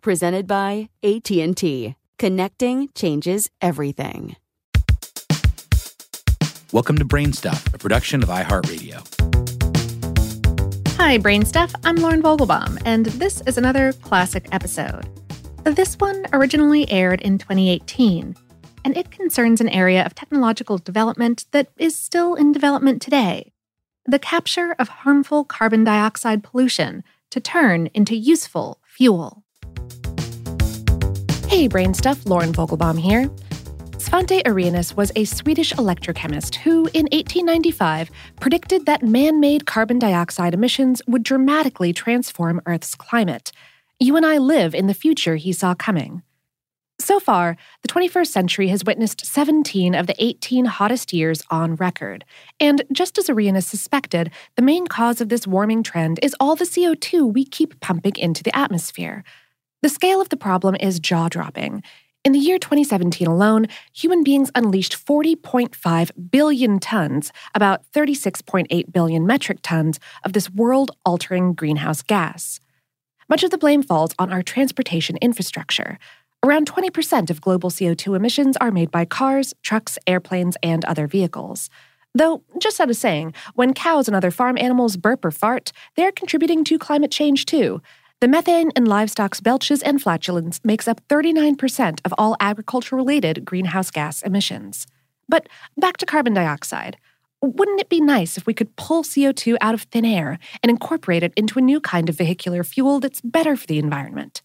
presented by AT&T. Connecting changes everything. Welcome to Brainstuff, a production of iHeartRadio. Hi, Brainstuff. I'm Lauren Vogelbaum, and this is another classic episode. This one originally aired in 2018, and it concerns an area of technological development that is still in development today the capture of harmful carbon dioxide pollution to turn into useful fuel. Hey, brain stuff, Lauren Vogelbaum here. Svante Arrhenius was a Swedish electrochemist who, in 1895, predicted that man made carbon dioxide emissions would dramatically transform Earth's climate. You and I live in the future he saw coming. So far, the 21st century has witnessed 17 of the 18 hottest years on record. And just as Arrhenius suspected, the main cause of this warming trend is all the CO2 we keep pumping into the atmosphere. The scale of the problem is jaw dropping. In the year 2017 alone, human beings unleashed 40.5 billion tons, about 36.8 billion metric tons, of this world altering greenhouse gas. Much of the blame falls on our transportation infrastructure. Around 20% of global CO2 emissions are made by cars, trucks, airplanes, and other vehicles. Though, just as a saying, when cows and other farm animals burp or fart, they're contributing to climate change too. The methane in livestock's belches and flatulence makes up 39% of all agriculture related greenhouse gas emissions. But back to carbon dioxide. Wouldn't it be nice if we could pull CO2 out of thin air and incorporate it into a new kind of vehicular fuel that's better for the environment?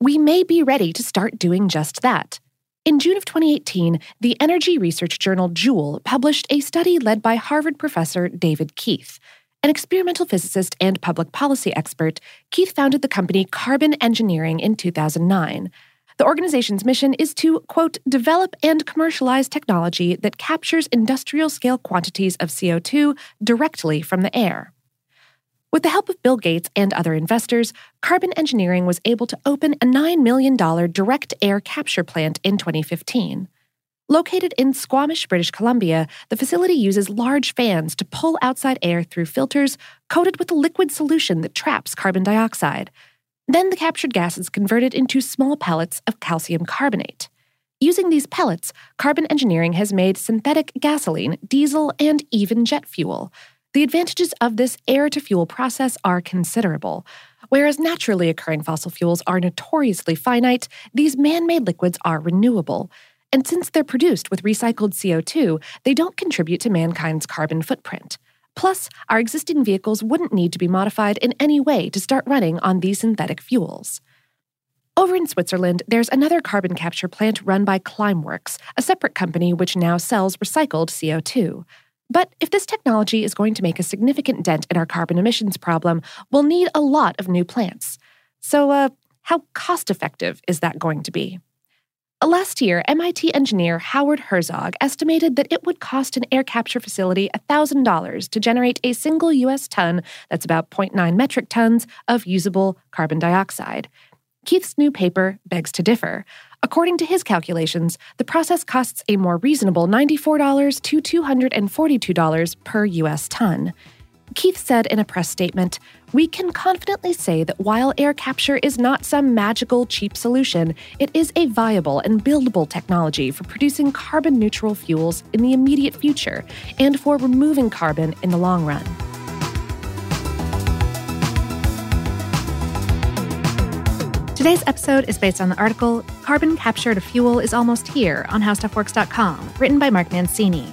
We may be ready to start doing just that. In June of 2018, the energy research journal Joule published a study led by Harvard professor David Keith an experimental physicist and public policy expert, Keith founded the company Carbon Engineering in 2009. The organization's mission is to, quote, develop and commercialize technology that captures industrial scale quantities of CO2 directly from the air. With the help of Bill Gates and other investors, Carbon Engineering was able to open a $9 million direct air capture plant in 2015. Located in Squamish, British Columbia, the facility uses large fans to pull outside air through filters coated with a liquid solution that traps carbon dioxide. Then the captured gas is converted into small pellets of calcium carbonate. Using these pellets, Carbon Engineering has made synthetic gasoline, diesel, and even jet fuel. The advantages of this air to fuel process are considerable. Whereas naturally occurring fossil fuels are notoriously finite, these man made liquids are renewable. And since they're produced with recycled CO2, they don't contribute to mankind's carbon footprint. Plus, our existing vehicles wouldn't need to be modified in any way to start running on these synthetic fuels. Over in Switzerland, there's another carbon capture plant run by Climeworks, a separate company which now sells recycled CO2. But if this technology is going to make a significant dent in our carbon emissions problem, we'll need a lot of new plants. So, uh, how cost effective is that going to be? Last year, MIT engineer Howard Herzog estimated that it would cost an air capture facility $1,000 to generate a single U.S. ton, that's about 0.9 metric tons, of usable carbon dioxide. Keith's new paper begs to differ. According to his calculations, the process costs a more reasonable $94 to $242 per U.S. ton. Keith said in a press statement, We can confidently say that while air capture is not some magical, cheap solution, it is a viable and buildable technology for producing carbon neutral fuels in the immediate future and for removing carbon in the long run. Today's episode is based on the article Carbon Capture to Fuel is Almost Here on HowStuffWorks.com, written by Mark Mancini.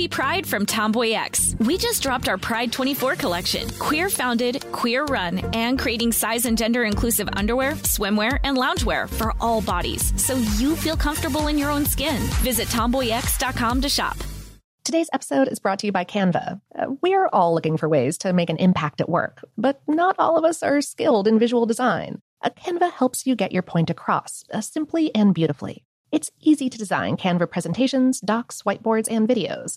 Happy Pride from Tomboy X. We just dropped our Pride 24 collection. Queer founded, queer run, and creating size and gender inclusive underwear, swimwear, and loungewear for all bodies so you feel comfortable in your own skin. Visit tomboyx.com to shop. Today's episode is brought to you by Canva. Uh, we're all looking for ways to make an impact at work, but not all of us are skilled in visual design. A Canva helps you get your point across uh, simply and beautifully. It's easy to design Canva presentations, docs, whiteboards, and videos.